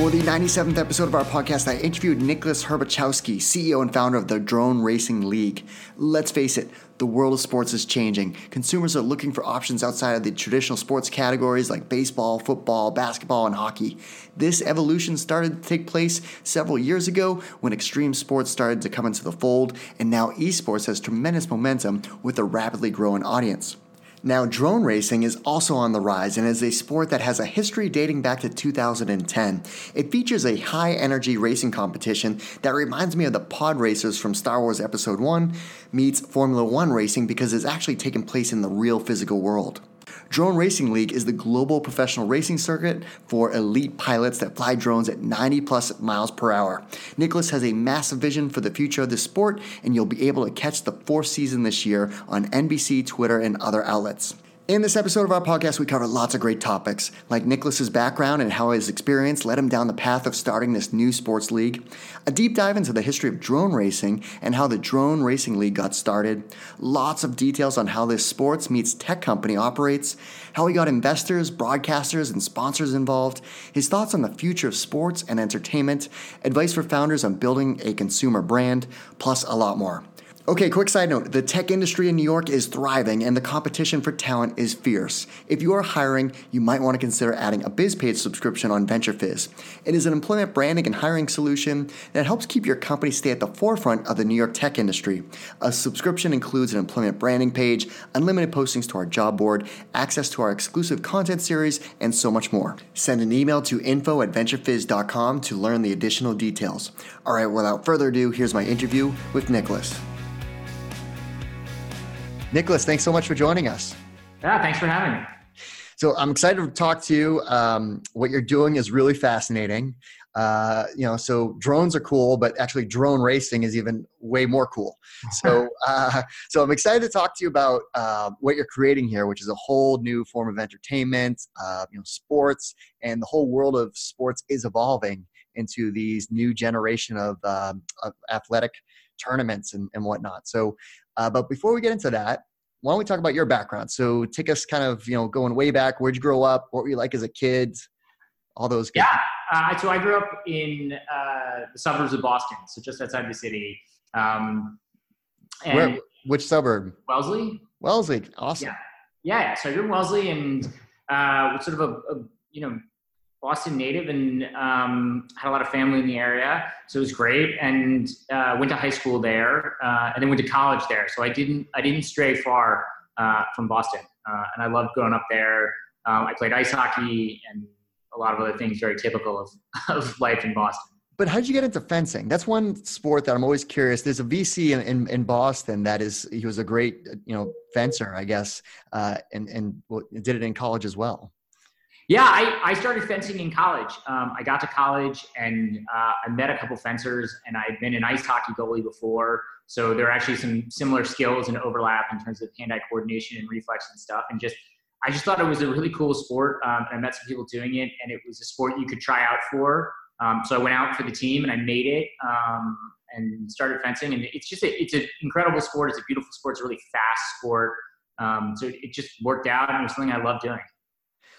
For the 97th episode of our podcast, I interviewed Nicholas Horbaczewski, CEO and founder of the Drone Racing League. Let's face it, the world of sports is changing. Consumers are looking for options outside of the traditional sports categories like baseball, football, basketball, and hockey. This evolution started to take place several years ago when extreme sports started to come into the fold, and now esports has tremendous momentum with a rapidly growing audience. Now, drone racing is also on the rise and is a sport that has a history dating back to 2010. It features a high energy racing competition that reminds me of the pod racers from Star Wars Episode 1 meets Formula One racing because it's actually taking place in the real physical world. Drone Racing League is the global professional racing circuit for elite pilots that fly drones at 90 plus miles per hour. Nicholas has a massive vision for the future of this sport, and you'll be able to catch the fourth season this year on NBC, Twitter, and other outlets. In this episode of our podcast, we cover lots of great topics, like Nicholas's background and how his experience led him down the path of starting this new sports league, a deep dive into the history of drone racing and how the Drone Racing League got started, lots of details on how this sports meets tech company operates, how he got investors, broadcasters, and sponsors involved, his thoughts on the future of sports and entertainment, advice for founders on building a consumer brand, plus a lot more. Okay, quick side note the tech industry in New York is thriving and the competition for talent is fierce. If you are hiring, you might want to consider adding a BizPage subscription on VentureFizz. It is an employment branding and hiring solution that helps keep your company stay at the forefront of the New York tech industry. A subscription includes an employment branding page, unlimited postings to our job board, access to our exclusive content series, and so much more. Send an email to info at venturefizz.com to learn the additional details. All right, without further ado, here's my interview with Nicholas. Nicholas, thanks so much for joining us. Yeah, thanks for having me. So I'm excited to talk to you. Um, what you're doing is really fascinating. Uh, you know, so drones are cool, but actually drone racing is even way more cool. So, uh, so I'm excited to talk to you about uh, what you're creating here, which is a whole new form of entertainment, uh, you know, sports, and the whole world of sports is evolving into these new generation of, um, of athletic tournaments and, and whatnot. So, uh, but before we get into that, why don't we talk about your background? So take us kind of, you know, going way back. Where'd you grow up? What were you like as a kid? All those. Yeah. Uh, so I grew up in uh, the suburbs of Boston, so just outside the city. Um, Where, which suburb? Wellesley. Wellesley. Awesome. Yeah. Yeah. So I grew in Wellesley and uh, sort of a, a, you know, Boston native and um, had a lot of family in the area, so it was great. And uh, went to high school there, uh, and then went to college there. So I didn't I didn't stray far uh, from Boston, uh, and I loved growing up there. Um, I played ice hockey and a lot of other things very typical of, of life in Boston. But how did you get into fencing? That's one sport that I'm always curious. There's a VC in, in, in Boston that is he was a great you know fencer, I guess, uh, and and well, did it in college as well. Yeah, I, I started fencing in college. Um, I got to college and uh, I met a couple fencers, and I had been an ice hockey goalie before. So there are actually some similar skills and overlap in terms of hand-eye coordination and reflex and stuff. And just, I just thought it was a really cool sport. Um, and I met some people doing it, and it was a sport you could try out for. Um, so I went out for the team and I made it um, and started fencing. And it's just, a, it's an incredible sport. It's a beautiful sport. It's a really fast sport. Um, so it just worked out, and it was something I loved doing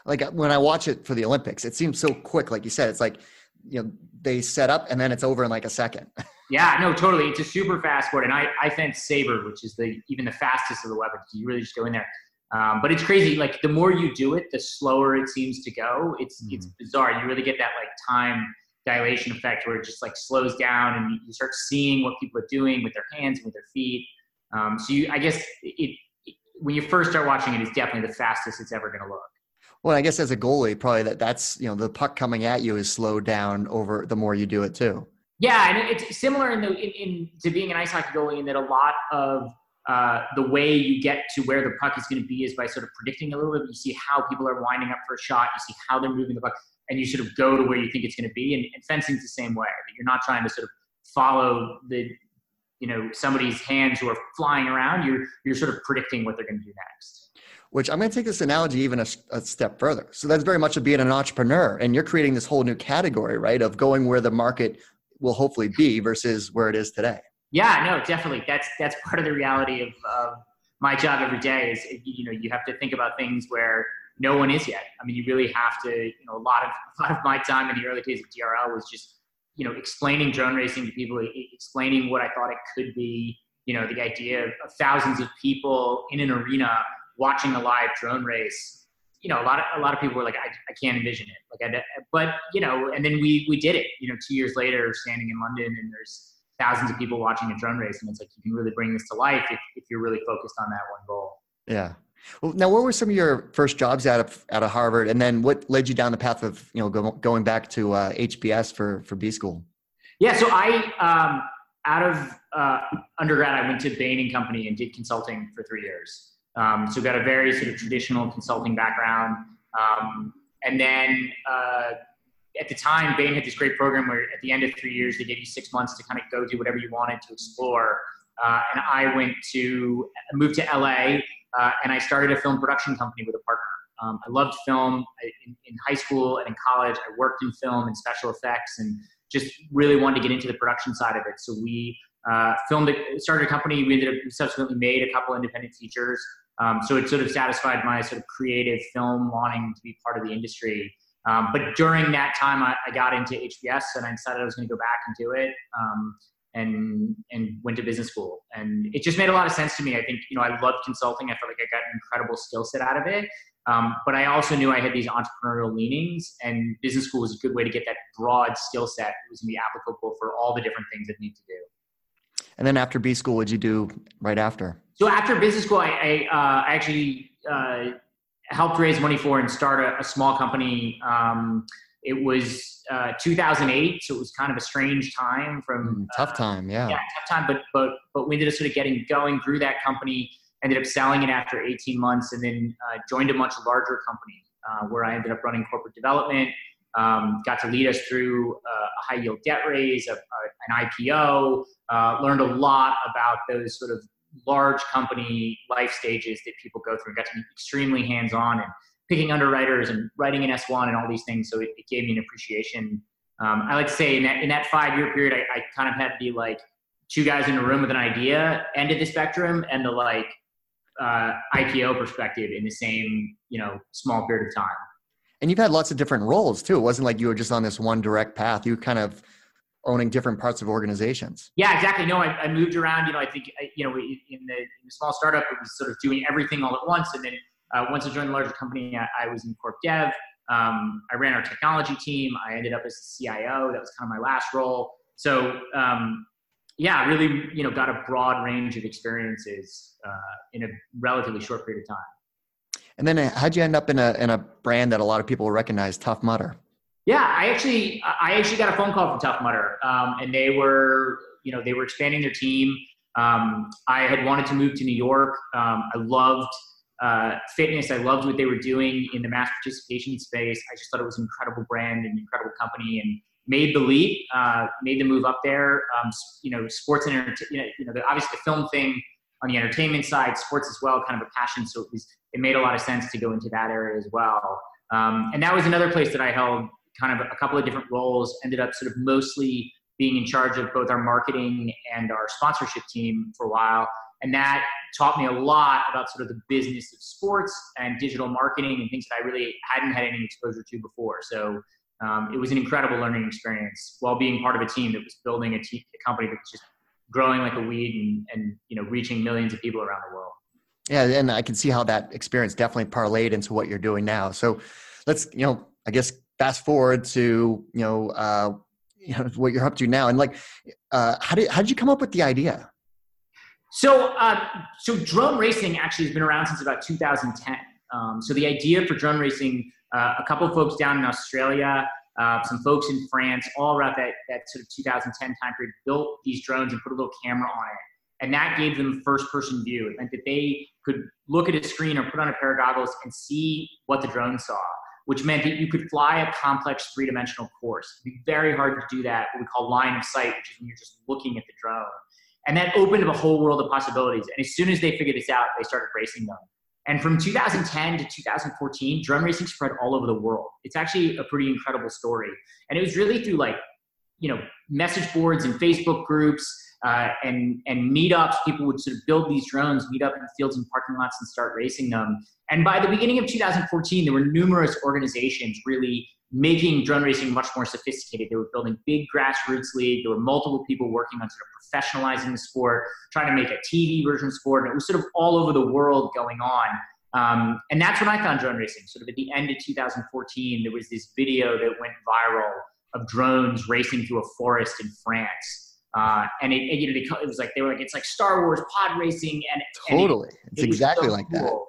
like when I watch it for the Olympics, it seems so quick. Like you said, it's like you know they set up and then it's over in like a second. yeah, no, totally. It's a super fast sport, and I I fence saber, which is the even the fastest of the weapons. You really just go in there. Um, but it's crazy. Like the more you do it, the slower it seems to go. It's mm-hmm. it's bizarre. You really get that like time dilation effect where it just like slows down and you start seeing what people are doing with their hands and with their feet. Um, so you, I guess it, it, when you first start watching it, it's definitely the fastest it's ever going to look. Well, I guess as a goalie, probably that that's you know the puck coming at you is slowed down over the more you do it too. Yeah, and it's similar in the in, in to being an ice hockey goalie in that a lot of uh, the way you get to where the puck is going to be is by sort of predicting a little bit. You see how people are winding up for a shot. You see how they're moving the puck, and you sort of go to where you think it's going to be. And, and fencing's the same way. That you're not trying to sort of follow the you know somebody's hands who are flying around. You're you're sort of predicting what they're going to do next which I'm going to take this analogy even a, a, step further. So that's very much of being an entrepreneur, and you're creating this whole new category, right, of going where the market will hopefully be versus where it is today. Yeah, no, definitely. That's that's part of the reality of, of my job every day. Is you know you have to think about things where no one is yet. I mean, you really have to, you know, a lot of a lot of my time in the early days of DRL was just, you know, explaining drone racing to people, explaining what I thought it could be. You know, the idea of thousands of people in an arena watching a live drone race. You know, a lot of a lot of people were like, I, I can't envision it. Like, I, uh, but you know, and then we we did it. You know, two years later, standing in London, and there's thousands of people watching a drone race, and it's like you can really bring this to life if, if you're really focused on that one goal. Yeah. Well, now, what were some of your first jobs out of out of Harvard, and then what led you down the path of you know go, going back to uh, HBS for for B school? Yeah, so I um, out of uh, undergrad, I went to Bain and Company and did consulting for three years. Um, so got a very sort of traditional consulting background, um, and then uh, at the time, Bain had this great program where at the end of three years they gave you six months to kind of go do whatever you wanted to explore. Uh, and I went to moved to LA uh, and I started a film production company with a partner. Um, I loved film in, in, high school and in college. I worked in film and special effects, and just really wanted to get into the production side of it. So we uh, filmed, it, started a company. We ended up subsequently made a couple independent features. Um, so it sort of satisfied my sort of creative film wanting to be part of the industry. Um, but during that time, I, I, got into HBS, and I decided I was going to go back and do it. Um, and and went to business school. And it just made a lot of sense to me. I think you know i loved consulting. I felt like i got an incredible skill set out of it. Um, but i also knew i had these entrepreneurial leanings and business school was a good way to get that broad skill set that was going to be applicable for all the different things i need to do. And then after b school what did you do right after? So after business school i, I, uh, actually uh, helped raise money for and start a, a small company um, it was uh, 2008, so it was kind of a strange time. From mm, tough time, yeah, yeah, tough time. But but but we ended up sort of getting going, grew that company, ended up selling it after 18 months, and then uh, joined a much larger company uh, where I ended up running corporate development. Um, got to lead us through uh, a high yield debt raise, a, a, an IPO. Uh, learned a lot about those sort of large company life stages that people go through. Got to be extremely hands on and picking underwriters and writing an S1 and all these things. So it, it gave me an appreciation. Um, I like to say in that, in that five year period, I, I kind of had to be like two guys in a room with an idea, end of the spectrum, and the like uh, IPO perspective in the same, you know, small period of time. And you've had lots of different roles too. It wasn't like you were just on this one direct path. You kind of owning different parts of organizations. Yeah, exactly. No, I, I moved around. You know, I think you know in the, in the small startup, it was sort of doing everything all at once, and then uh, once I joined the larger company, I, I was in corp dev. Um, I ran our technology team. I ended up as the CIO. That was kind of my last role. So um, yeah, really, you know, got a broad range of experiences uh, in a relatively short period of time. And then, uh, how'd you end up in a in a brand that a lot of people recognize, Tough Mudder? Yeah, I actually I actually got a phone call from Tough Mudder, um, and they were you know they were expanding their team. Um, I had wanted to move to New York. Um, I loved uh, fitness. I loved what they were doing in the mass participation space. I just thought it was an incredible brand and incredible company, and made the leap, uh, made the move up there. Um, you know, sports and. You know, obviously the film thing on the entertainment side, sports as well, kind of a passion. So it was it made a lot of sense to go into that area as well. Um, and that was another place that I held kind of a couple of different roles. Ended up sort of mostly being in charge of both our marketing and our sponsorship team for a while and that taught me a lot about sort of the business of sports and digital marketing and things that I really hadn't had any exposure to before. So um, it was an incredible learning experience while being part of a team that was building a, te- a company that was just growing like a weed and, and you know reaching millions of people around the world. Yeah, and I can see how that experience definitely parlayed into what you're doing now. So let's you know I guess fast forward to you know uh, you know what you're up to now and like uh, how did how did you come up with the idea? So, uh, so drone racing actually has been around since about 2010. Um, so the idea for drone racing, uh, a couple folks down in Australia, uh, some folks in France, all around that, that sort of 2010 time period, built these drones and put a little camera on it. And that gave them first person view. It meant that they could look at a screen or put on a pair of goggles and see what the drone saw, which meant that you could fly a complex three dimensional course. It'd be very hard to do that, what we call line of sight, which is when you're just looking at the drone. And that opened up a whole world of possibilities. And as soon as they figured this out, they started racing them. And from 2010 to 2014, drone racing spread all over the world. It's actually a pretty incredible story. And it was really through like, you know, message boards and Facebook groups uh, and and meetups. People would sort of build these drones, meet up in fields and parking lots, and start racing them. And by the beginning of 2014, there were numerous organizations really making drone racing much more sophisticated. They were building big grassroots league. There were multiple people working on sort of professionalizing the sport, trying to make a TV version of sport. And it was sort of all over the world going on. Um, and that's when I found drone racing. Sort of at the end of 2014, there was this video that went viral of drones racing through a forest in France. Uh, and it, it, you know, it was like they were like it's like Star Wars pod racing, and totally, and it, it's exactly so like cool.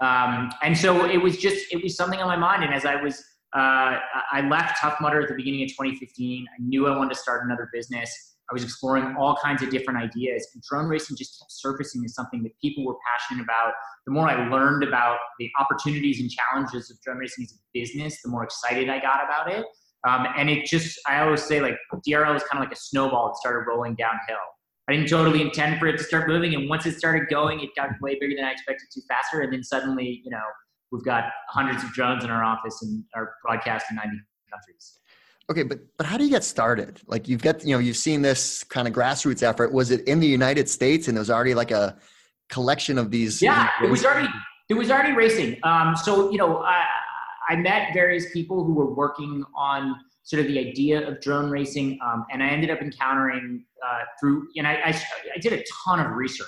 that. Um, and so it was just it was something on my mind, and as I was uh, I left Tough Mudder at the beginning of 2015. I knew I wanted to start another business. I was exploring all kinds of different ideas, and drone racing just kept surfacing as something that people were passionate about. The more I learned about the opportunities and challenges of drone racing as a business, the more excited I got about it. Um, and it just, I always say, like, DRL is kind of like a snowball that started rolling downhill. I didn't totally intend for it to start moving, and once it started going, it got way bigger than I expected to faster. And then suddenly, you know, we've got hundreds of drones in our office and are broadcast in 90 countries. Okay, but but how do you get started? Like you've got you know you've seen this kind of grassroots effort. Was it in the United States and there was already like a collection of these? Yeah, it was already it was already racing. Um, so you know I, I met various people who were working on sort of the idea of drone racing, um, and I ended up encountering uh, through and I, I I did a ton of research,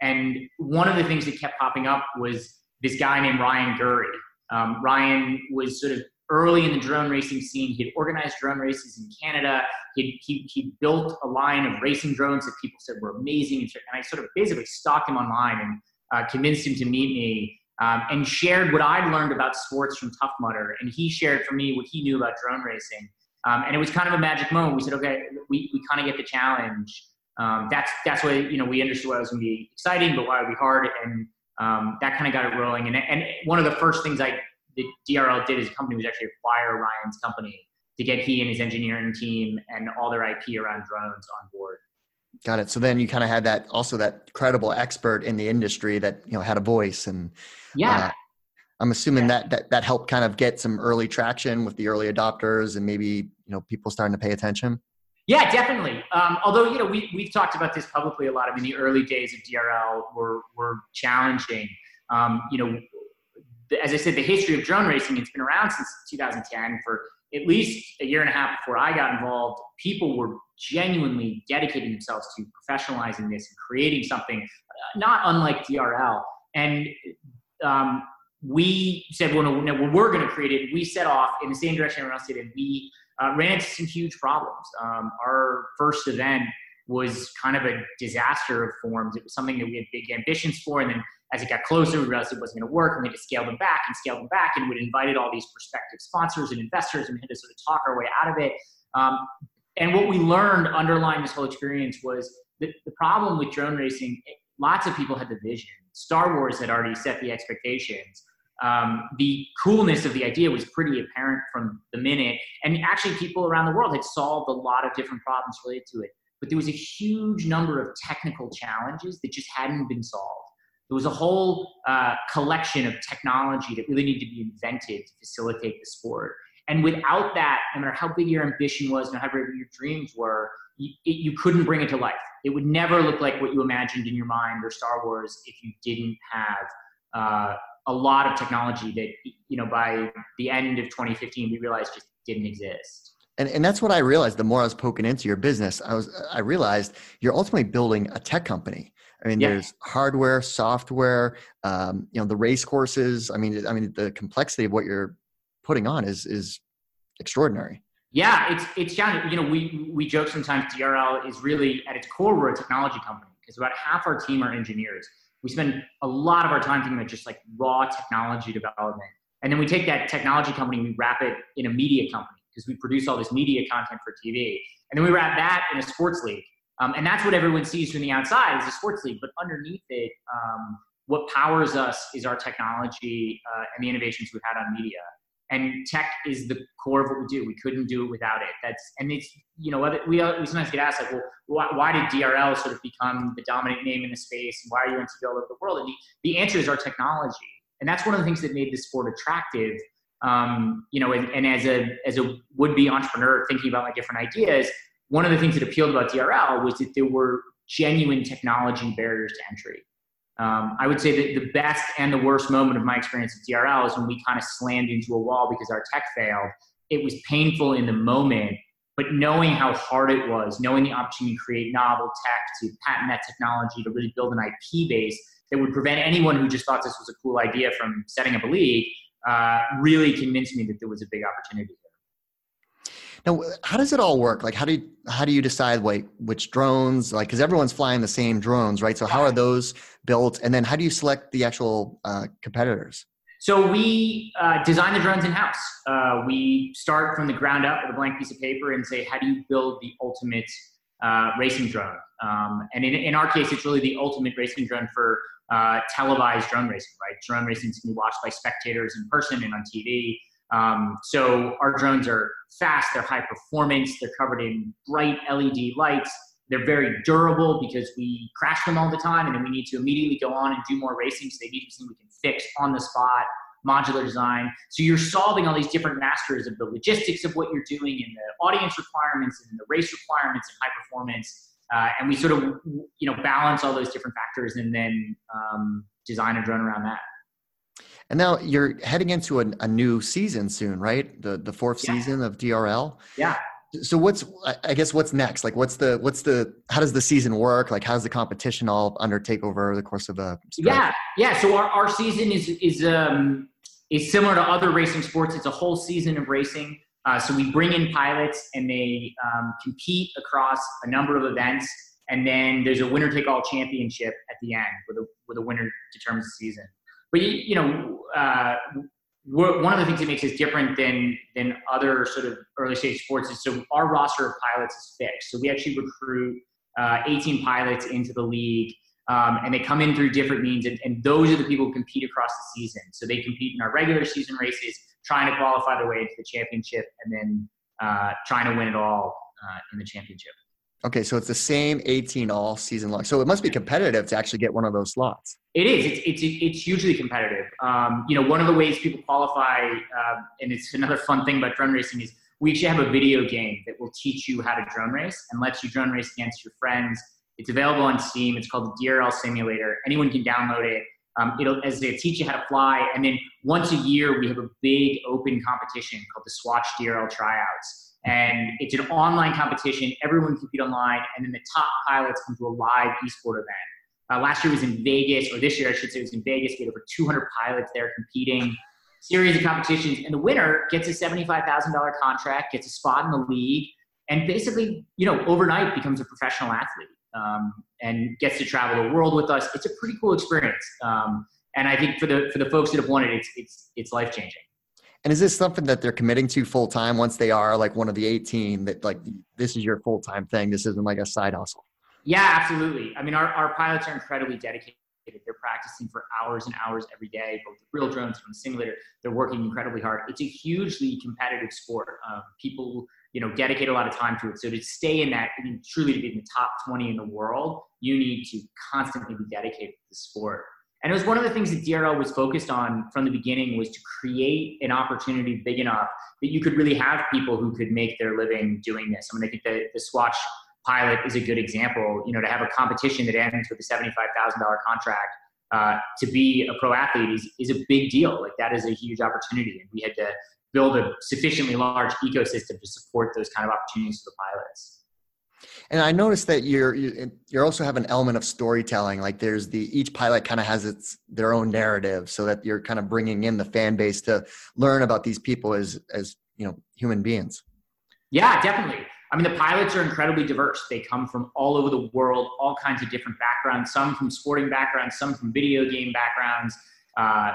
and one of the things that kept popping up was this guy named Ryan Gury. Um, Ryan was sort of early in the drone racing scene. He had organized drone races in Canada. He, he, he built a line of racing drones that people said were amazing. And I sort of basically stalked him online and uh, convinced him to meet me um, and shared what I'd learned about sports from Tough Mudder. And he shared for me what he knew about drone racing. Um, and it was kind of a magic moment. We said, okay, we, we kind of get the challenge. Um, that's that's why you know we understood why it was going to be exciting, but why it would be hard. And um, that kind of got it rolling. And, and one of the first things I the DRL did as a company was actually acquire Ryan's company to get he and his engineering team and all their IP around drones on board. Got it. So then you kind of had that also that credible expert in the industry that you know had a voice and yeah. Uh, I'm assuming yeah. that, that that helped kind of get some early traction with the early adopters and maybe you know people starting to pay attention. Yeah, definitely. Um, although you know we we've talked about this publicly a lot. I mean, the early days of DRL were were challenging. Um, you know, as I said, the history of drone racing it's been around since 2010 for at least a year and a half before I got involved. People were genuinely dedicating themselves to professionalizing this and creating something uh, not unlike DRL. And um, we said, well, no, no, we're going to create it. We set off in the same direction everyone else did, and we uh, ran into some huge problems. Um, our first event was kind of a disaster of forms. It was something that we had big ambitions for, and then as it got closer, we realized it wasn't going to work, and we had to scale them back and scale them back, and we'd invited all these prospective sponsors and investors, and we had to sort of talk our way out of it. Um, and what we learned underlying this whole experience was that the problem with drone racing, lots of people had the vision. Star Wars had already set the expectations um, the coolness of the idea was pretty apparent from the minute. And actually, people around the world had solved a lot of different problems related to it. But there was a huge number of technical challenges that just hadn't been solved. There was a whole uh, collection of technology that really needed to be invented to facilitate the sport. And without that, no matter how big your ambition was, no matter your dreams were, you, it, you couldn't bring it to life. It would never look like what you imagined in your mind or Star Wars if you didn't have uh, a lot of technology that you know by the end of 2015 we realized just didn't exist. And, and that's what i realized the more i was poking into your business i was i realized you're ultimately building a tech company. I mean yeah. there's hardware software um, you know the race courses i mean i mean the complexity of what you're putting on is is extraordinary. Yeah it's it's challenging you know we we joke sometimes drl is really at its core we're a technology company because about half our team are engineers we spend a lot of our time thinking about just like raw technology development. And then we take that technology company, we wrap it in a media company because we produce all this media content for TV. And then we wrap that in a sports league. Um, and that's what everyone sees from the outside is a sports league. But underneath it, um, what powers us is our technology uh, and the innovations we've had on media and tech is the core of what we do. We couldn't do it without it. That's and it's you know we uh, we sometimes get asked like, well, why, why, did DRL sort of become the dominant name in the space, and why are you into all over the world? And the, the answer is our technology, and that's one of the things that made this sport attractive. Um, you know, and, and as a as a would be entrepreneur thinking about my different ideas, one of the things that appealed about DRL was that there were genuine technology barriers to entry. Um, I would say that the best and the worst moment of my experience at DRL is when we kind of slammed into a wall because our tech failed. It was painful in the moment, but knowing how hard it was, knowing the opportunity to create novel tech, to patent that technology, to really build an IP base that would prevent anyone who just thought this was a cool idea from setting up a league, uh, really convinced me that there was a big opportunity now, how does it all work? Like, how do you, how do you decide like which drones? Like, because everyone's flying the same drones, right? So, how are those built? And then, how do you select the actual uh, competitors? So we uh, design the drones in house. Uh, we start from the ground up with a blank piece of paper and say, how do you build the ultimate uh, racing drone? Um, and in, in our case, it's really the ultimate racing drone for uh, televised drone racing, right? Drone racing can be watched by spectators in person and on TV. Um, so our drones are fast, they're high performance, they're covered in bright LED lights. They're very durable because we crash them all the time and then we need to immediately go on and do more racing. So they need something we can fix on the spot, modular design. So you're solving all these different masters of the logistics of what you're doing and the audience requirements and the race requirements and high performance. Uh, and we sort of, you know, balance all those different factors and then um, design a drone around that. And now you're heading into a, a new season soon, right? The the fourth yeah. season of DRL. Yeah. So what's I guess what's next? Like what's the what's the how does the season work? Like how does the competition all undertake over the course of a Yeah, yeah. So our, our season is is um is similar to other racing sports. It's a whole season of racing. Uh, so we bring in pilots and they um, compete across a number of events, and then there's a winner take all championship at the end, where the where the winner determines the season. But you know, uh, one of the things that makes us different than than other sort of early stage sports is so our roster of pilots is fixed. So we actually recruit uh, 18 pilots into the league. Um, and they come in through different means, and, and, those are the people who compete across the season. So they compete in our regular season races, trying to qualify their way into the championship, and then uh, trying to win it all uh, in the championship. Okay, so it's the same 18 all season long. So it must be competitive to actually get one of those slots. It is. It's it's it's hugely competitive. Um, you know, one of the ways people qualify, uh, and it's another fun thing about drone racing is we actually have a video game that will teach you how to drone race and lets you drone race against your friends. It's available on Steam. It's called the DRL Simulator. Anyone can download it. Um, it'll as they teach you how to fly, and then once a year we have a big open competition called the Swatch DRL Tryouts and it's an online competition. Everyone compete online, and then the top pilots come to a live esport event. Uh, last year was in Vegas, or this year I should say it was in Vegas. We had over 200 pilots there competing, series of competitions, and the winner gets a $75,000 contract, gets a spot in the league, and basically, you know, overnight becomes a professional athlete um, and gets to travel the world with us. It's a pretty cool experience, um, and I think for the for the folks that have won it, it's it's it's life changing. And is this something that they're committing to full time once they are like one of the 18 that like this is your full time thing? This isn't like a side hustle. Yeah, absolutely. I mean, our, our pilots are incredibly dedicated. They're practicing for hours and hours every day, both the real drones from the simulator. They're working incredibly hard. It's a hugely competitive sport. Um, people, you know, dedicate a lot of time to it. So to stay in that, I mean, truly to be in the top 20 in the world, you need to constantly be dedicated to the sport. And it was one of the things that DRL was focused on from the beginning was to create an opportunity big enough that you could really have people who could make their living doing this. I mean, I think that the Swatch pilot is a good example. You know, to have a competition that ends with a seventy-five thousand dollar contract uh, to be a pro athlete is is a big deal. Like that is a huge opportunity, and we had to build a sufficiently large ecosystem to support those kind of opportunities for the pilots. And I noticed that you're you also have an element of storytelling. Like there's the each pilot kind of has its their own narrative, so that you're kind of bringing in the fan base to learn about these people as as you know human beings. Yeah, definitely. I mean, the pilots are incredibly diverse. They come from all over the world, all kinds of different backgrounds. Some from sporting backgrounds, some from video game backgrounds. Uh,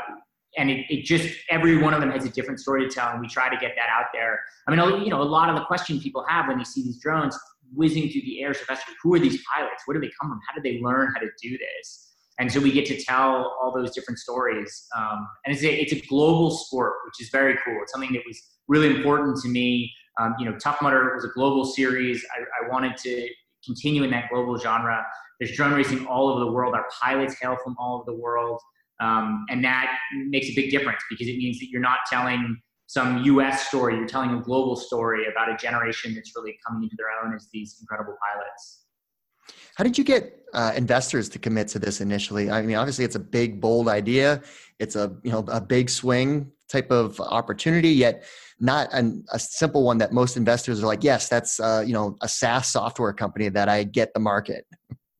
and it, it, just every one of them has a different story to tell and we try to get that out there i mean you know a lot of the question people have when they see these drones whizzing through the air so fast. Who are these pilots? Where do they come from? How did they learn how to do this? And so we get to tell all those different stories. Um, and it's a, it's a global sport, which is very cool. It's something that was really important to me. Um, you know, Tough Mudder was a global series. I, I wanted to continue in that global genre. There's drone racing all over the world. Our pilots hail from all over the world. Um, and that makes a big difference because it means that you're not telling some U.S. story. You're telling a global story about a generation that's really coming into their own as these incredible pilots. How did you get uh, investors to commit to this initially? I mean, obviously, it's a big, bold idea. It's a you know a big swing type of opportunity, yet not an, a simple one that most investors are like, yes, that's uh, you know a SaaS software company that I get the market.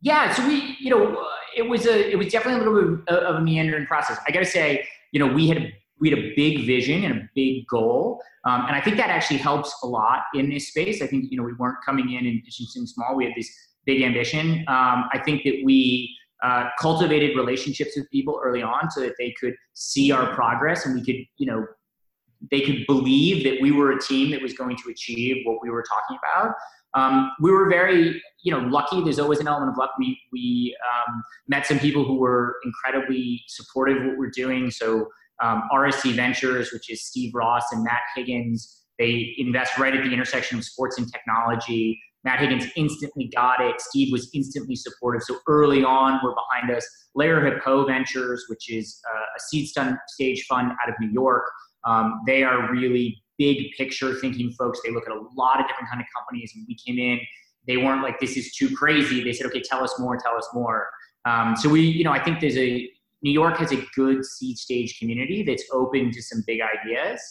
Yeah, so we you know it was a it was definitely a little bit of a meandering process. I got to say, you know, we had we had a big vision and a big goal, um, and I think that actually helps a lot in this space. I think you know we weren't coming in and pitching something small. We had this big ambition. Um, I think that we uh, cultivated relationships with people early on so that they could see our progress and we could you know they could believe that we were a team that was going to achieve what we were talking about. Um, we were very, you know, lucky. There's always an element of luck. We we um, met some people who were incredibly supportive of what we're doing. So um, RSE Ventures, which is Steve Ross and Matt Higgins, they invest right at the intersection of sports and technology. Matt Higgins instantly got it. Steve was instantly supportive. So early on, we're behind us. Lerer Hippeau Ventures, which is uh, a seed stage fund out of New York, um, they are really big picture thinking folks. They look at a lot of different kind of companies. And we came in, they weren't like, this is too crazy. They said, okay, tell us more, tell us more. Um, so we, you know, I think there's a, New York has a good seed stage community that's open to some big ideas.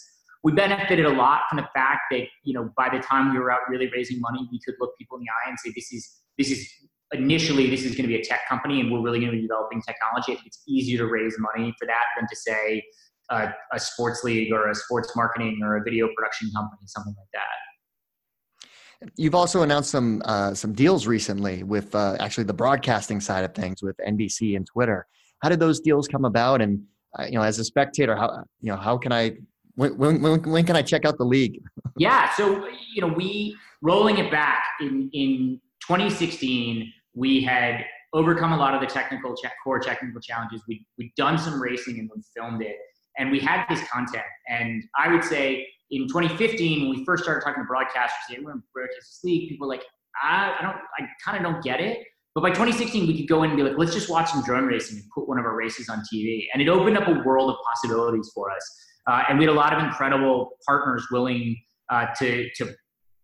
We benefited a lot from the fact that, you know, by the time we were out really raising money, we could look people in the eye and say, this is, this is initially this is going to be a tech company and we're really going to be developing technology. It's easier to raise money for that than to say, a, a sports league or a sports marketing or a video production company, something like that. You've also announced some uh, some deals recently with uh, actually the broadcasting side of things with NBC and Twitter. How did those deals come about? And uh, you know, as a spectator, how you know how can I when, when, when can I check out the league? yeah, so you know, we rolling it back in in 2016, we had overcome a lot of the technical core technical challenges. We we'd done some racing and we filmed it, and we had this content. And I would say in 2015, when we first started talking to broadcasters, they were in broadcast league. People were like, I, I don't, I kind of don't get it. But by 2016, we could go in and be like, let's just watch some drone racing and put one of our races on TV. And it opened up a world of possibilities for us. Uh, and we had a lot of incredible partners willing uh, to, to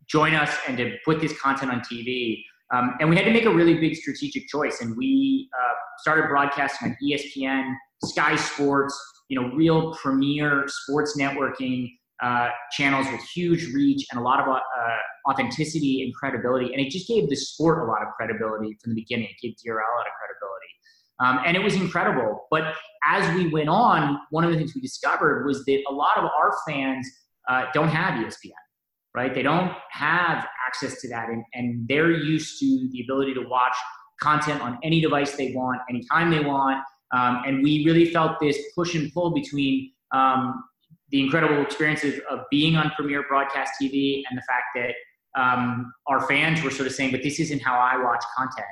join us and to put this content on TV. Um, and we had to make a really big strategic choice. And we uh, started broadcasting on ESPN, Sky Sports, you know, real premier sports networking uh, channels with huge reach and a lot of uh, authenticity and credibility. And it just gave the sport a lot of credibility from the beginning. It gave DRL a lot of credibility. Um, and it was incredible. But as we went on, one of the things we discovered was that a lot of our fans uh, don't have ESPN, right? They don't have access to that. And, and they're used to the ability to watch content on any device they want, anytime they want. Um, and we really felt this push and pull between um, the incredible experiences of being on Premier Broadcast TV and the fact that um, our fans were sort of saying, but this isn't how I watch content.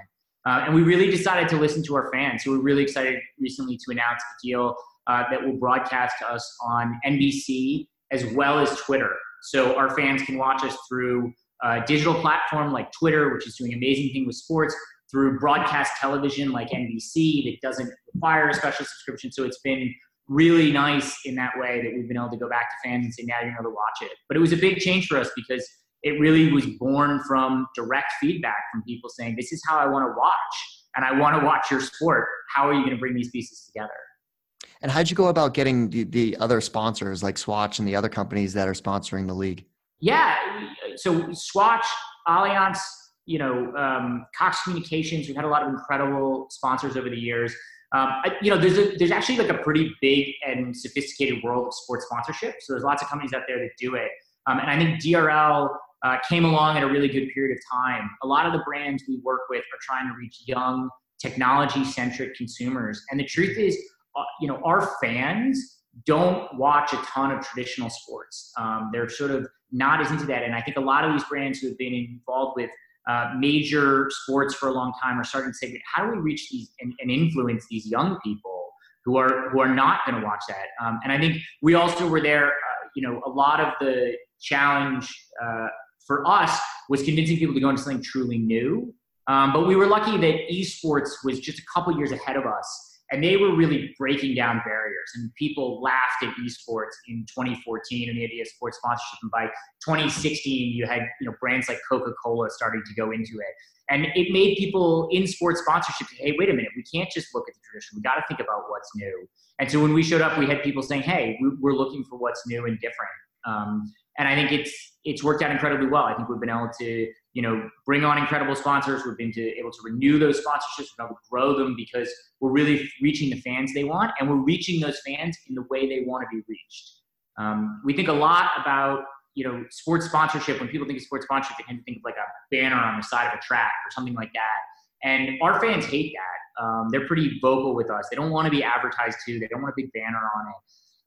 Uh, and we really decided to listen to our fans. So we're really excited recently to announce a deal uh, that will broadcast us on NBC as well as Twitter. So our fans can watch us through a digital platform like Twitter, which is doing amazing thing with sports, through broadcast television like NBC that doesn't require a special subscription. So it's been really nice in that way that we've been able to go back to fans and say, now you're going to watch it. But it was a big change for us because it really was born from direct feedback from people saying, this is how I want to watch and I want to watch your sport. How are you going to bring these pieces together? And how'd you go about getting the, the other sponsors like Swatch and the other companies that are sponsoring the league? Yeah. So Swatch, Allianz, you know, um, Cox Communications. We've had a lot of incredible sponsors over the years. Um, I, you know, there's a, there's actually like a pretty big and sophisticated world of sports sponsorship. So there's lots of companies out there that do it. Um, and I think DRL uh, came along at a really good period of time. A lot of the brands we work with are trying to reach young, technology-centric consumers. And the truth is, uh, you know, our fans don't watch a ton of traditional sports. Um, they're sort of not as into that. And I think a lot of these brands who have been involved with uh, major sports for a long time are starting to say, how do we reach these and, and influence these young people who are who are not going to watch that? Um, and I think we also were there. Uh, you know, a lot of the challenge uh, for us was convincing people to go into something truly new. Um, but we were lucky that esports was just a couple years ahead of us. and they were really breaking down barriers. And people laughed at esports in 2014 and the idea of sports sponsorship. And by 2016, you had you know brands like Coca-Cola starting to go into it. And it made people in sports sponsorship say, hey, wait a minute, we can't just look at the tradition. We got to think about what's new. And so when we showed up, we had people saying, hey, we're looking for what's new and different. Um, and I think it's it's worked out incredibly well. I think we've been able to you know bring on incredible sponsors. We've been to, able to renew those sponsorships. We've been able to grow them because we're really reaching the fans they want, and we're reaching those fans in the way they want to be reached. Um, we think a lot about you know sports sponsorship. When people think of sports sponsorship, they tend to think of like a banner on the side of a track or something like that. And our fans hate that. Um, they're pretty vocal with us. They don't want to be advertised to. They don't want a big banner on it.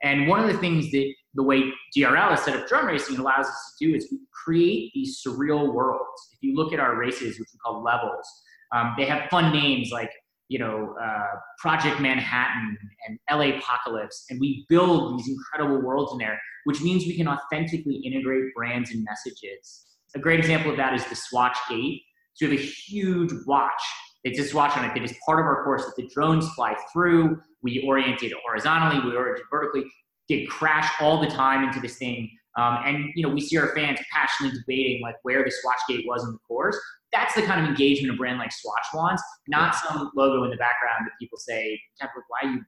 And one of the things that the way DRL has set up drone racing allows us to do is we create these surreal worlds. If you look at our races, which we call levels, um, they have fun names like you know uh, Project Manhattan and LA Apocalypse, and we build these incredible worlds in there, which means we can authentically integrate brands and messages. A great example of that is the Swatch Gate. So we have a huge watch they just watch on it. That is part of our course that the drones fly through. We orient it horizontally, we oriented vertically. They crash all the time into this thing. Um, and you know, we see our fans passionately debating like where the Swatch gate was in the course. That's the kind of engagement a brand like Swatch wants, not some logo in the background that people say, "Why you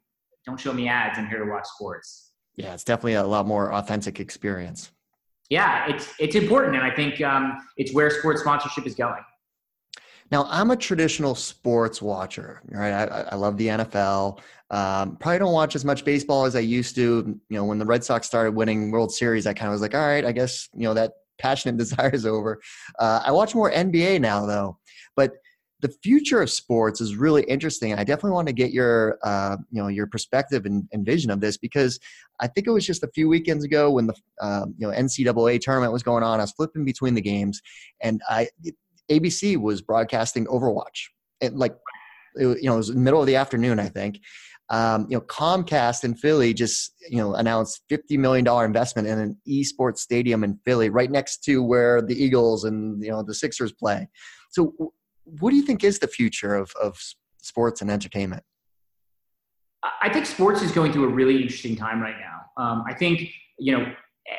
don't show me ads? I'm here to watch sports." Yeah, it's definitely a lot more authentic experience. Yeah, it's it's important, and I think um, it's where sports sponsorship is going. Now, I'm a traditional sports watcher, right? I, I love the NFL. Um, probably don't watch as much baseball as I used to. You know, when the Red Sox started winning World Series, I kind of was like, all right, I guess, you know, that passionate desire is over. Uh, I watch more NBA now, though. But the future of sports is really interesting. I definitely want to get your, uh, you know, your perspective and, and, vision of this because I think it was just a few weekends ago when the, uh, you know, NCAA tournament was going on. I was flipping between the games, and I ABC was broadcasting Overwatch. It, like, it, you know, it was the middle of the afternoon, I think. Um, you know, Comcast in Philly just you know announced fifty million dollar investment in an esports stadium in Philly, right next to where the Eagles and you know the Sixers play. So, what do you think is the future of of sports and entertainment? I think sports is going through a really interesting time right now. Um, I think you know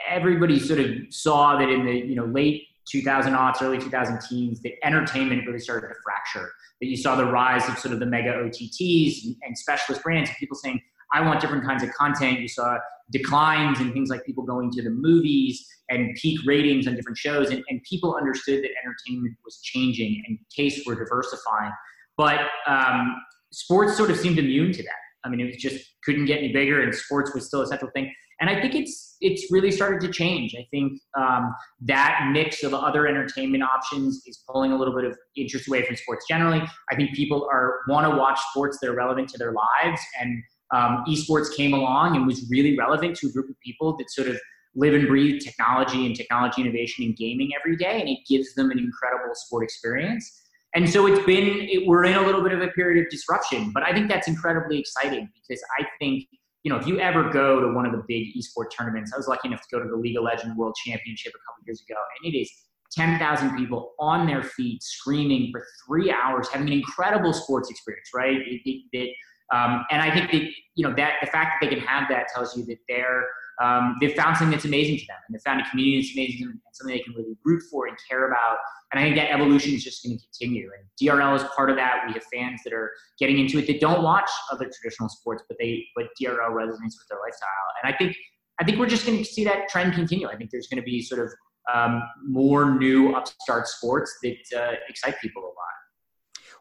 everybody sort of saw that in the you know late 2000 aughts, early 2000 teens, that entertainment really started to fracture. That you saw the rise of sort of the mega OTTs and, and specialist brands, and people saying, I want different kinds of content. You saw declines in things like people going to the movies and peak ratings on different shows, and, and people understood that entertainment was changing and tastes were diversifying. But um, sports sort of seemed immune to that. I mean, it was just couldn't get any bigger, and sports was still a central thing. And I think it's it's really started to change. I think um, that mix of other entertainment options is pulling a little bit of interest away from sports generally. I think people are want to watch sports that are relevant to their lives, and um, esports came along and was really relevant to a group of people that sort of live and breathe technology and technology innovation and gaming every day, and it gives them an incredible sport experience. And so it's been, it, we're in a little bit of a period of disruption, but I think that's incredibly exciting because I think, you know, if you ever go to one of the big esport tournaments, I was lucky enough to go to the League of Legends World Championship a couple years ago, and it is 10,000 people on their feet screaming for three hours, having an incredible sports experience, right? It, it, it, um, and I think that, you know, that the fact that they can have that tells you that they're, um, they've found something that's amazing to them and they've found a community that's amazing and something they can really root for and care about. And I think that evolution is just going to continue. And DRL is part of that. We have fans that are getting into it that don't watch other traditional sports, but they but DRL resonates with their lifestyle. And I think I think we're just going to see that trend continue. I think there's going to be sort of um, more new upstart sports that uh, excite people a lot.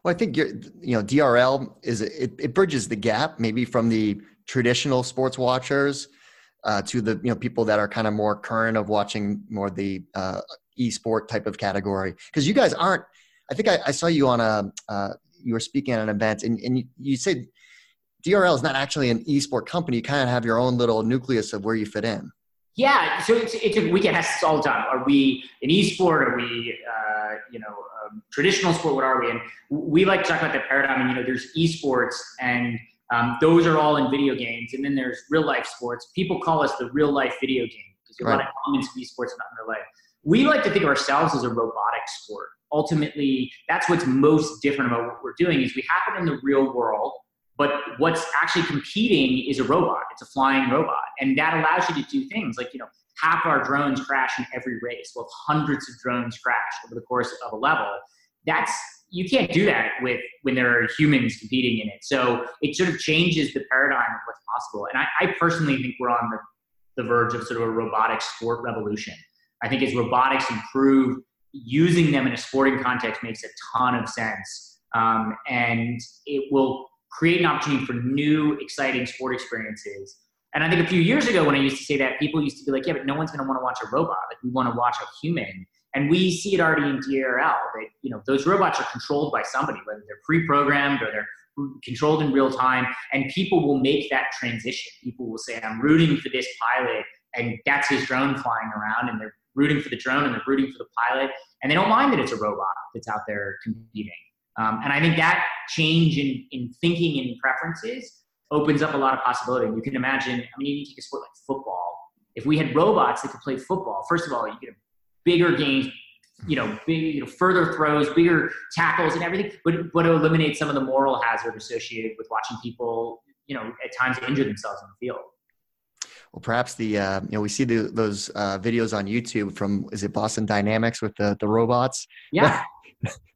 Well, I think you know DRL is it, it bridges the gap maybe from the traditional sports watchers uh, to the you know people that are kind of more current of watching more the uh, e-sport type of category. Because you guys aren't i think I, I, saw you on a uh, you were speaking at an event and, and you, you said drl is not actually an e-sport company. You kind of have your own little nucleus of where you fit in. Yeah so it's, it's a, we get asked all the time. Are we an e-sport? Are we uh, you know um, traditional sport? What are we? And we like to talk about the paradigm and you know there's e-sports and um, those are all in video games. And then there's real life sports. People call us the real life video game because right. a lot of elements of esports not in real life. We like to think of ourselves as a robotic sport. Ultimately, that's what's most different about what we're doing is we happen in the real world, but what's actually competing is a robot. It's a flying robot, and that allows you to do things like you know half our drones crash in every race. Well, hundreds of drones crash over the course of a level. That's you can't do that with when there are humans competing in it. So it sort of changes the paradigm of what's possible. And I, I personally think we're on the, the verge of sort of a robotic sport revolution. I think as robotics improve, using them in a sporting context makes a ton of sense. Um, and it will create an opportunity for new, exciting sport experiences. And I think a few years ago, when I used to say that, people used to be like, yeah, but no one's going to want to watch a robot. Like, we want to watch a human. And we see it already in DRL that, you know, those robots are controlled by somebody, whether they're pre-programmed or they're controlled in real time. And people will make that transition. People will say, I'm rooting for this pilot and that's his drone flying around and they're rooting for the drone and they're rooting for the pilot. And they don't mind that it's a robot that's out there competing. Um, and I think that change in, in thinking and preferences opens up a lot of possibility. You can imagine, I mean, you take a sport like football. If we had robots that could play football, first of all, you get bigger games, you know, big, you know, further throws, bigger tackles, and everything. But but it eliminates some of the moral hazard associated with watching people, you know, at times injure themselves on the field. Well, perhaps the uh, you know we see the, those uh, videos on YouTube from is it Boston Dynamics with the the robots? Yeah.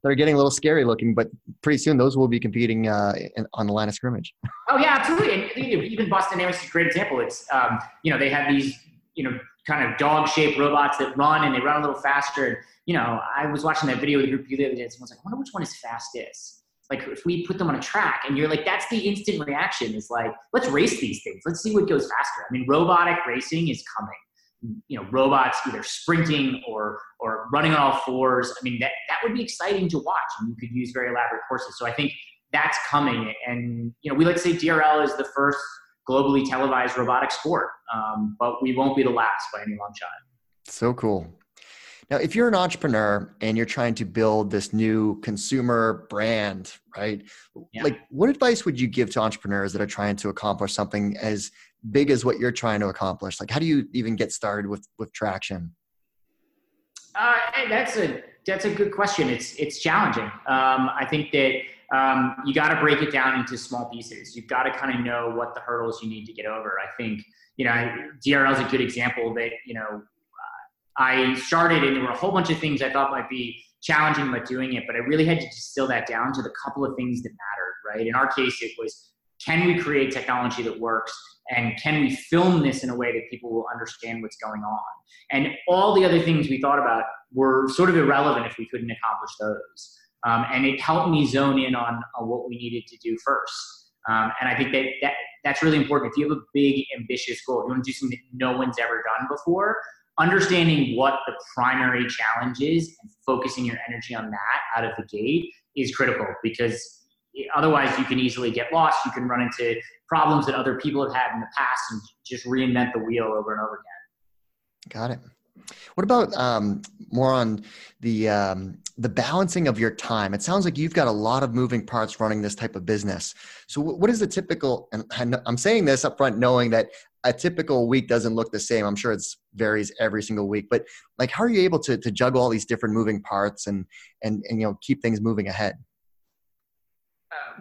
They're getting a little scary looking, but pretty soon those will be competing uh, in, on the line of scrimmage. Oh yeah, absolutely. And even Boston Dynamics is a great example. It's um, you know they have these you know kind of dog-shaped robots that run and they run a little faster. And you know, I was watching that video with a group the other day. And someone's like, "I wonder which one is fastest." Like if we put them on a track, and you're like, that's the instant reaction. Is like, let's race these things. Let's see what goes faster. I mean, robotic racing is coming you know robots either sprinting or or running on all fours i mean that that would be exciting to watch and you could use very elaborate courses so i think that's coming and you know we like to say drl is the first globally televised robotic sport um, but we won't be the last by any long shot so cool now if you're an entrepreneur and you're trying to build this new consumer brand right yeah. like what advice would you give to entrepreneurs that are trying to accomplish something as big as what you're trying to accomplish? Like, how do you even get started with with traction? Uh, that's a that's a good question. It's it's challenging. Um, I think that um, you got to break it down into small pieces. You've got to kind of know what the hurdles you need to get over. I think you know DRL is a good example that you know I started and there were a whole bunch of things I thought might be challenging about doing it, but I really had to distill that down to the couple of things that mattered. Right. In our case, it was can we create technology that works and can we film this in a way that people will understand what's going on and all the other things we thought about were sort of irrelevant if we couldn't accomplish those um, and it helped me zone in on, on what we needed to do first. Um, and i think that, that that's really important. If you have a big ambitious goal you want to do something that no one's ever done before understanding what the primary challenge is and focusing your energy on that out of the gate is critical because otherwise you can easily get lost. You can run into problems that other people have had in the past and just reinvent the wheel over and over again. Got it what about um, more on the um, the balancing of your time? It sounds like you've got a lot of moving parts running this type of business. So, what is the typical? And I'm saying this up front, knowing that a typical week doesn't look the same. I'm sure it varies every single week. But like, how are you able to to juggle all these different moving parts and and and you know keep things moving ahead?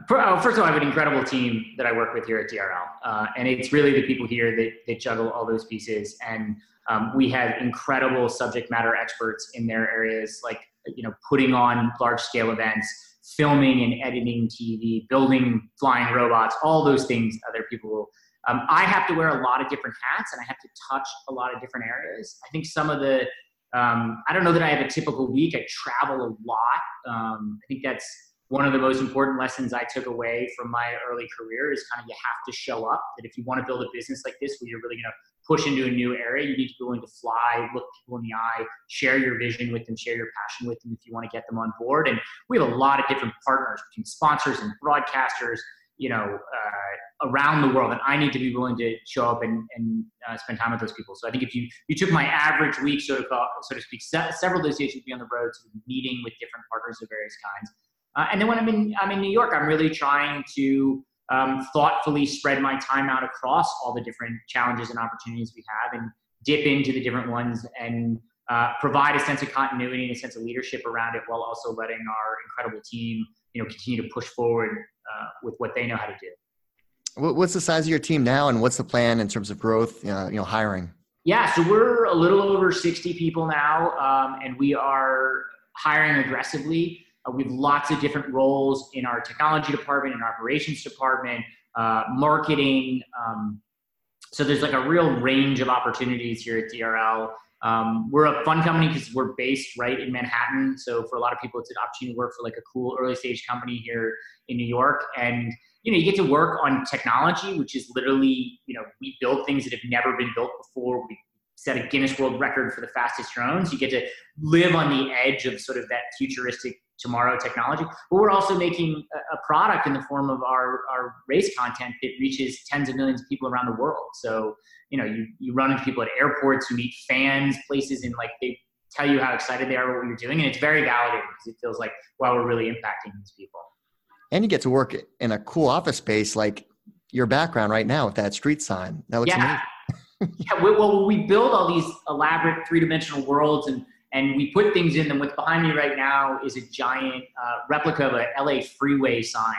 Uh, first of all, I have an incredible team that I work with here at DRL, uh, and it's really the people here that, that juggle all those pieces. And um, we have incredible subject matter experts in their areas, like you know, putting on large scale events, filming and editing TV, building flying robots, all those things. Other people will. Um, I have to wear a lot of different hats, and I have to touch a lot of different areas. I think some of the um, I don't know that I have a typical week. I travel a lot. Um, I think that's one of the most important lessons I took away from my early career is kind of you have to show up. That if you want to build a business like this where you're really going to push into a new area, you need to be willing to fly, look people in the eye, share your vision with them, share your passion with them if you want to get them on board. And we have a lot of different partners between sponsors and broadcasters, you know, uh, around the world. And I need to be willing to show up and, and uh, spend time with those people. So I think if you you took my average week, so to call, so to speak, se- several those days you'd be on the road, sort of meeting with different partners of various kinds uh, and then when I'm in, I'm in New York, I'm really trying to um, thoughtfully spread my time out across all the different challenges and opportunities we have and dip into the different ones and uh, provide a sense of continuity and a sense of leadership around it while also letting our incredible team, you know, continue to push forward uh, with what they know how to do. What's the size of your team now, and what's the plan in terms of growth? Uh, you know, hiring. Yeah, so we're a little over 60 people now, um, and we are hiring aggressively. Uh, we have lots of different roles in our technology department, in our operations department, uh, marketing. Um, so there's like a real range of opportunities here at DRL. Um, we're a fun company because we're based right in Manhattan. So for a lot of people, it's an opportunity to work for like a cool early stage company here in New York. And you know, you get to work on technology, which is literally, you know, we build things that have never been built before. We set a Guinness World Record for the fastest drones. You get to live on the edge of sort of that futuristic tomorrow technology. But we're also making a, product in the form of our, our race content that reaches tens of millions of people around the world. So, you know, you, you run into people at airports, you meet fans, places, and like they tell you how excited they are about what you're doing. And it's very validating because it feels like, wow, we're really impacting these people. And you get to work in a cool office space like your background right now with that street sign. That looks yeah. amazing. yeah, well, we build all these elaborate three-dimensional worlds and and we put things in them. What's behind me right now is a giant uh, replica of a LA freeway sign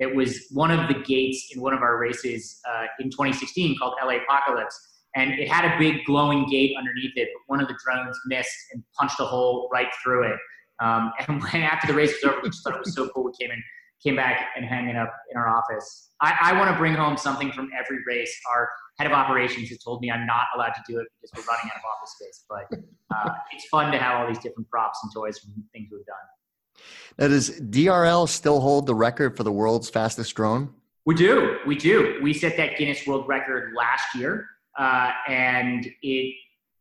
that was one of the gates in one of our races uh, in 2016 called LA Apocalypse. And it had a big glowing gate underneath it, but one of the drones missed and punched a hole right through it. Um, and when after the race was over, we just thought it was so cool. We came in came back and hanging up in our office. I, I want to bring home something from every race. Our head of operations has told me I'm not allowed to do it because we're running out of office space. But uh, it's fun to have all these different props and toys from things we've done. Now, does DRL still hold the record for the world's fastest drone? We do. We do. We set that Guinness World Record last year, uh, and it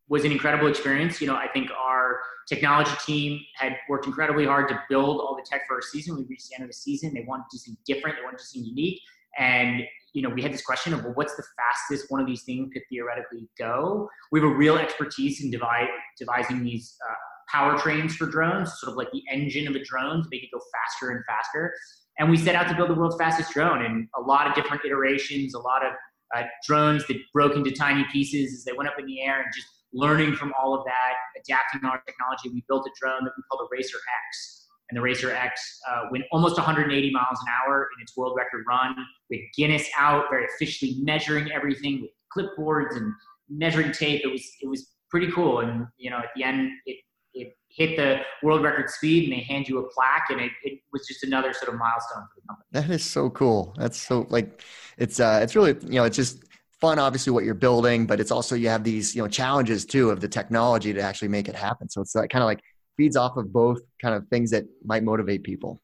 was an incredible experience. You know, I think our technology team had worked incredibly hard to build all the tech for our season. We reached the end of the season. They wanted to do something different. They wanted to do something unique. And, you know, we had this question of, well, what's the fastest one of these things could theoretically go? We have a real expertise in devi- devising these uh, powertrains for drones, sort of like the engine of a drone to make it go faster and faster. And we set out to build the world's fastest drone and a lot of different iterations, a lot of uh, drones that broke into tiny pieces as they went up in the air and just learning from all of that, adapting our technology. We built a drone that we call the Racer X. And the Racer X uh, went almost 180 miles an hour in its world record run with Guinness out, very officially measuring everything with clipboards and measuring tape. It was it was pretty cool. And you know, at the end, it it hit the world record speed, and they hand you a plaque, and it, it was just another sort of milestone for the company. That is so cool. That's so like, it's uh, it's really you know, it's just fun obviously what you're building but it's also you have these you know challenges too of the technology to actually make it happen. So it's like kind of like feeds off of both kind of things that might motivate people.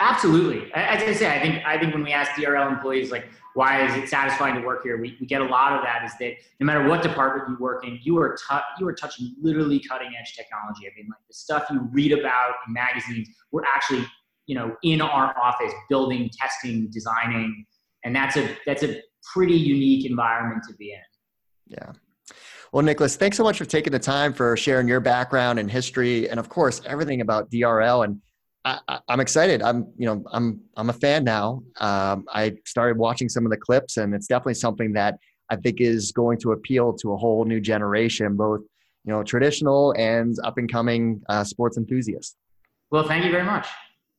Absolutely. As i say i think i think when we ask drl employees like why is it satisfying to work here? we, we get a lot of that is that no matter what department you work in you are t- you are touching literally cutting edge technology. I mean like the stuff you read about in magazines we're actually you know in our office building testing designing and that's a that's a pretty unique environment to be in. Yeah. Well, Nicholas, thanks so much for taking the time for sharing your background and history, and of course, everything about DRL. And I, am excited. I'm, you know, I'm, I'm a fan now. Um, I started watching some of the clips, and it's definitely something that I think is going to appeal to a whole new generation, both, you know, traditional and up and coming uh, sports enthusiasts. Well, thank you very much.